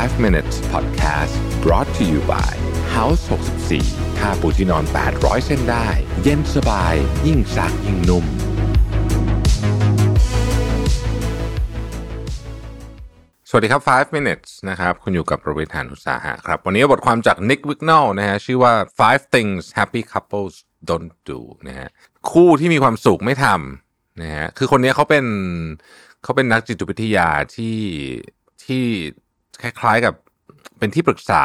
5 minutes podcast brought to you by House 64ค่าปูที่นอน 800 เส้นได้ เย็นสบาย ยิ่งซักยิ่งนุ่ม สวัสดีครับ 5 minutes นะครับ คุณอยู่กับประวิทยานุสาหะครับ วันนี้บทความจาก Nick Wignall นะฮะ ชื่อว่า five things happy couples don't do นะฮะ คู่ที่มีความสุขไม่ทำนะฮะ คือคนนี้เขาเป็นเขาเป็นนักจิตวิทยาที่ที่ คล้ายๆกับเป็นที่ปรึกษา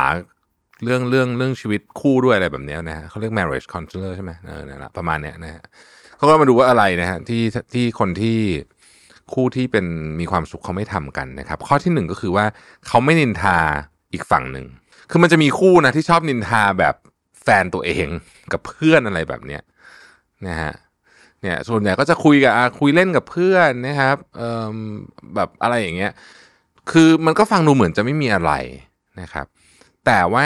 เรื่องเรื่องเรื่องชีวิตคู่ด้วยอะไรแบบนี้นะฮะเขาเรียก marriage counselor ใช่ไหมเออนั่นแหละประมาณเนี้ยนะฮะเขาก็มาดูว่าอะไรนะฮะที่ที่คนที่คู่ที่เป็นมีความสุขเขาไม่ทำกันนะครับ ข้อที่หนึ่งก็คือว่าเขาไม่นินทาอีกฝั่งหนึ่งคือมันจะมีคู่นะที่ชอบนินทาแบบแฟนตัวเองกับเพื่อนอะไรแบบเนี้ยนะฮะเนี่ยส่วนใหญ่ก็จะคุยกับคุยเล่นกับเพื่อนนะครับเอ่อแบบอะไรอย่างเงี้ย คือมันก็ฟังดูเหมือนจะไม่มีอะไรนะครับ แต่ว่า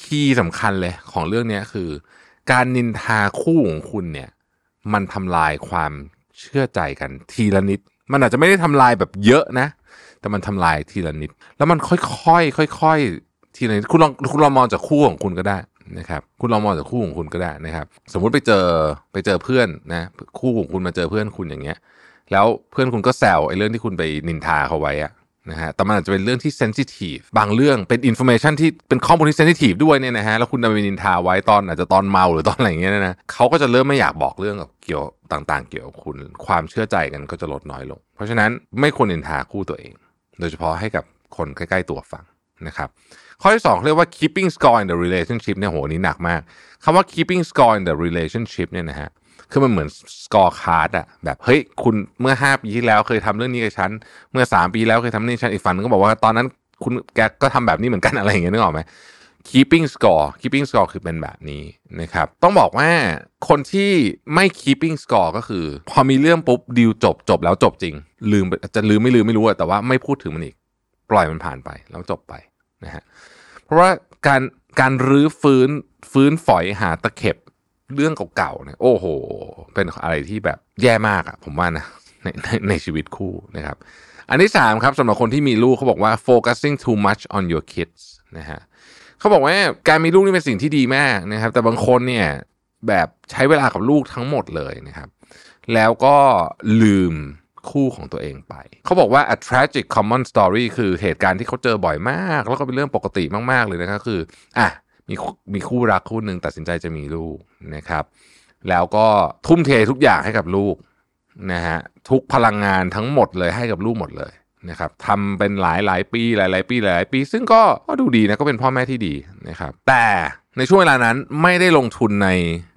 คีย์สำคัญเลยของเรื่องนี้คือ การนินทาคู่ของคุณเนี่ย มันทำลายความเชื่อใจกันทีละนิด มันอาจจะไม่ได้ทำลายแบบเยอะนะ แต่มันทำลายทีละนิด แล้วมันค่อยๆค่อยๆทีละนิดคุณลองคุณลองมองจากคู่ของคุณก็ได้นะครับคุณลองมองจากคู่ของคุณก็ได้นะครับ สมมุติไปเจอไปเจอเพื่อนนะคู่ของคุณมาเจอเพื่อนคุณอย่างเงี้ย แล้วเพื่อนคุณก็แซวไอ้เรื่องที่คุณไปนินทาเขาไว้อะ นะฮะแต่มันอาจจะเป็นเรื่องที่ sensitive บางเรื่องเป็น information ที่เป็นข้อมูลที่ sensitive ด้วยเนี่ยนะฮะแล้วคุณนำไปนินทาไว้ตอนอาจจะตอนเมาหรือตอนอะไรอย่างเงี้ยนะเขาก็จะเริ่มไม่อยากบอกเรื่องเกี่ยวต่างๆ เกี่ยวกับคุณความเชื่อใจกันก็จะลดน้อยลง เพราะฉะนั้นไม่ควรนินทาคู่ตัวเอง โดยเฉพาะให้กับคนใกล้ๆตัวฟังนะครับข้อที่สองเรียกว่า keeping score in the relationship เนี่ยโหนี้หนักมากคำว่า keeping score in the relationship เนี่ยนะฮะ คือมันเหมือน scorecard อะแบบเฮ้ยคุณเมื่อ5ปีที่แล้วเคยทำเรื่องนี้กับฉัน เมื่อ3ปีแล้วเคยทำนี่ฉันอีกฝั่งก็บอกว่าตอนนั้นคุณแกก็ทำแบบนี้เหมือนกันอะไรอย่างเงี้ยนึกออกไหม keeping score keeping score คือเป็นแบบนี้นะครับ ต้องบอกว่าคนที่ไม่ keeping score ก็คือ พอมีเรื่องปุ๊บดีลจบจบแล้วจบจริง ลืมจะลืมไม่ลืมไม่รู้แต่ว่าไม่พูดถึงมันอีก ปล่อยมันผ่านไปแล้วจบไปนะฮะเพราะว่าการการรื้อฟื้นฟื้นฝอยหาตะเข็บ เรื่องเก่าๆเนี่ยโอ้โห เป็นอะไรที่แบบแย่มากอะผมว่านะในในในชีวิตคู่นะครับ อันที่สามครับสำหรับคนที่มีลูกเขาบอกว่า focusing too much on your kids นะฮะเขาบอกว่าการมีลูกนี่เป็นสิ่งที่ดีมากนะครับ แต่บางคนเนี่ยแบบใช้เวลากับลูกทั้งหมดเลยนะครับ แล้วก็ลืมคู่ของตัวเองไป เขาบอกว่า a tragic common story คือเหตุการณ์ที่เขาเจอบ่อยมาก แล้วก็เป็นเรื่องปกติมาก ๆ เลยนะครับคือ อะ มีมีคู่รักคู่หนึ่งตัดสินใจจะมีลูกนะครับ แล้วก็ทุ่มเททุกอย่างให้กับลูกนะฮะทุกพลังงานทั้งหมดเลยให้กับลูกหมดเลยนะครับทำเป็นหลายหลายปีหลายหลายปีหลายหลายปี ซึ่งก็ก็ดูดีนะก็เป็นพ่อแม่ที่ดีนะครับแต่ในช่วงเวลานั้นไม่ได้ลงทุนใน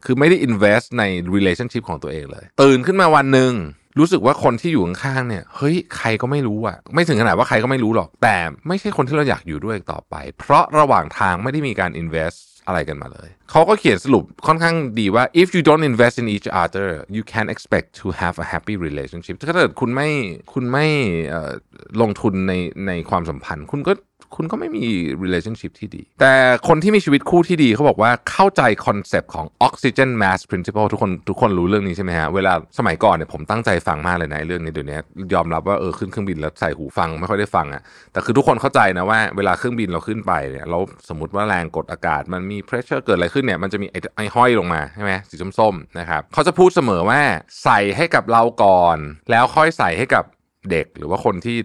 คือไม่ได้ invest ใน relationship ของตัวเองเลย ตื่นขึ้นมาวันหนึ่ง รู้สึกว่าคนที่อยู่ข้างๆเนี่ยเฮ้ยใครก็ไม่รู้อะไม่ถึงขนาดว่าใครก็ไม่รู้หรอก แต่ไม่ใช่คนที่เราอยากอยู่ด้วยต่อไป เพราะระหว่างทางไม่ได้มีการ invest อะไรกันมาเลย เขาก็เขียนสรุปค่อนข้างดีว่า if you don't invest in each other you can expect to have a happy relationship ถ้าเกิดคุณไม่คุณไม่ลงทุนในในความสัมพันธ์ คุณก็ คุณก็ไม่มี relationship ที่ดี แต่คนที่มีชีวิตคู่ที่ดีเขาบอกว่าเข้าใจคอนเซปต์ของ oxygen mass principle ทุกคนทุกคนรู้เรื่องนี้ใช่ไหมฮะ เวลาสมัยก่อนเนี่ยผมตั้งใจฟังมากเลยนะเรื่องนี้เดี๋ยวนี้ยอมรับว่าเออขึ้นเครื่องบินแล้วใส่หูฟังไม่ค่อยได้ฟังอะ่ะแต่คือทุกคนเข้าใจนะว่าเวลาเครื่องบินเราขึ้นไปเนี่ยเราสมมติว่าแรงกดอากาศมันมี pressure เกิดอะไรขึ้นเนี่ยมันจะมีไอ้ห้อยลงมาใช่ไหมสีส้มๆนะครับเขาจะพูดเสมอว่าใส่ให้กับเราก่อน แล้วค่อยใส่ให้กับเด็กหรือว่าคนที่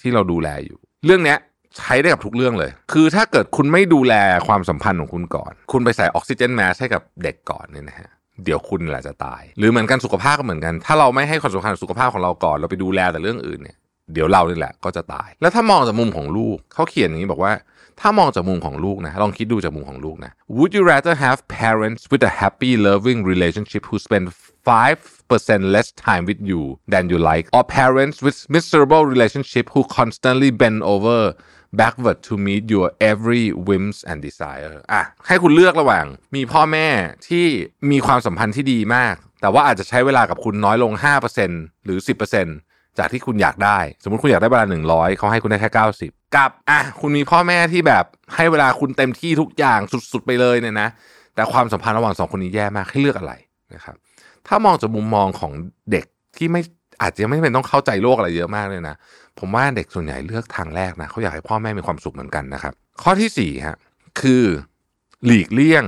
ที่เราดูแลอยู่ เรื่องเนี้ย ใช้ได้กับทุกเรื่องเลย คือถ้าเกิดคุณไม่ดูแลความสัมพันธ์ของคุณก่อน คุณไปใส่ออกซิเจนแมสให้กับเด็กก่อนเนี่ยนะฮะเดี๋ยวคุณแหละจะตาย หรือเหมือนกันสุขภาพก็เหมือนกัน ถ้าเราไม่ให้ความสำคัญสุขภาพของเราก่อนเราไปดูแลแต่เรื่องอื่นเนี่ยเดี๋ยวเรานี่แหละก็จะตาย แล้วถ้ามองจากมุมของลูกเขาเขียนอย่างนี้บอกว่า ถ้ามองจากมุมของลูกนะลองคิดดูจากมุมของลูกนะ Would you rather have parents with a happy loving relationship who spend 5% less time with you than you like or parents with miserable relationship who constantly bend over backward to meet your every whims and desire อะให้คุณเลือกระหว่าง มีพ่อแม่ที่มีความสัมพันธ์ที่ดีมาก แต่ว่าอาจจะใช้เวลากับคุณน้อยลง 5%หรือ 10%จากที่คุณอยากได้ สมมติคุณอยากได้เวลา 100 เขาให้คุณได้แค่ 90 กับอะคุณมีพ่อแม่ที่แบบให้เวลาคุณเต็มที่ทุกอย่างสุดๆไปเลยเนี่ยนะ แต่ความสัมพันธ์ระหว่างสองคนนี้แย่มากให้เลือกอะไร นะครับถ้ามองจากมุมมองของเด็กที่ไม่อาจจะไม่เป็นต้องเข้าใจโลกอะไรเยอะมากเลยนะผมว่าเด็กส่วนใหญ่เลือกทางแรกนะเขาอยากให้พ่อแม่มีความสุขเหมือนกันนะครับ ข้อที่สี่ฮะคือหลีกเลี่ยง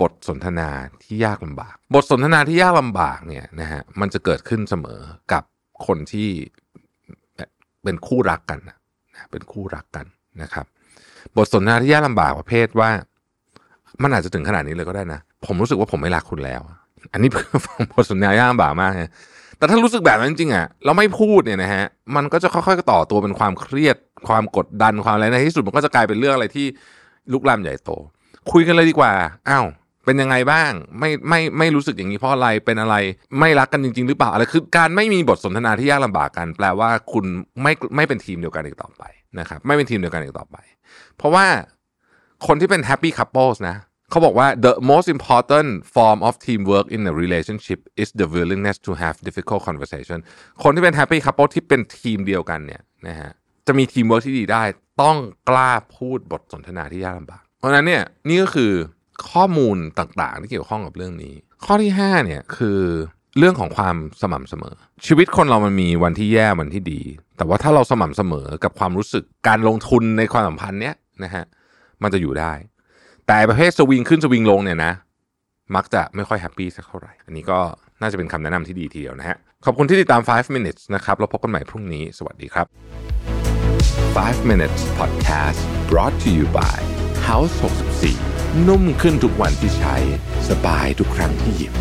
บทสนทนาที่ยากลำบาก บทสนทนาที่ยากลำบากเนี่ยนะฮะมันจะเกิดขึ้นเสมอกับคนที่เป็นคู่รักกันนะเป็นคู่รักกันนะครับ บทสนทนาที่ยากลำบากประเภทว่า มันอาจจะถึงขนาดนี้เลยก็ได้นะ ผมรู้สึกว่าผมไม่รักคุณแล้ว อันนี้ฟังบทสนทนายากลำบากมากนะแต่ถ้ารู้สึกแบบนั้นจริงๆอะเราไม่พูดเนี่ยนะฮะมันก็จะค่อยๆต่อตัวเป็นความเครียด ความกดดันความอะไรในที่สุดมันก็จะกลายเป็นเรื่องอะไรที่ลุกลามใหญ่โต คุยกันเลยดีกว่าอ้าวเป็นยังไงบ้าง ไม่ไม่ไม่รู้สึกอย่างนี้เพราะอะไรเป็นอะไร ไม่รักกันจริง ๆ หรือเปล่าอะไรคือการไม่มีบทสนทนาที่ยากลำบากกัน แปลว่าคุณไม่ไม่เป็นทีมเดียวกันอีกต่อไปนะครับ ไม่เป็นทีมเดียวกันอีกต่อไป เพราะว่าคนที่เป็น happy couples นะ เขาบอกว่า the most important form of teamwork in a relationship is the willingness to have difficult conversation คนที่เป็น happy couple ที่เป็นทีมเดียวกันเนี่ยนะฮะจะมีทีมเวิร์กที่ดีได้ต้องกล้าพูดบทสนทนาที่ยากลำบาก เพราะนั้นเนี่ยนี่ก็คือข้อมูลต่างๆ ที่เกี่ยวข้องกับเรื่องนี้ ข้อที่5เนี่ยคือเรื่องของความสม่ำเสมอ ชีวิตคนเรามันมีวันที่แย่วันที่ดี แต่ว่าถ้าเราสม่ำเสมอกับความรู้สึกการลงทุนในความสัมพันธ์เนี้ยนะฮะมันจะอยู่ได้ แต่ประเภทสวิงขึ้นสวิงลงเนี่ยนะ มักจะไม่ค่อยแฮปปี้สักเท่าไหร่ อันนี้ก็น่าจะเป็นคำแนะนำที่ดีทีเดียวนะฮะ ขอบคุณที่ติดตาม 5 minutes นะครับเราพบกันใหม่พรุ่งนี้ สวัสดีครับ 5 minutes podcast brought to you by House 64 นุ่มขึ้นทุกวันที่ใช้ สบายทุกครั้งที่หยิบ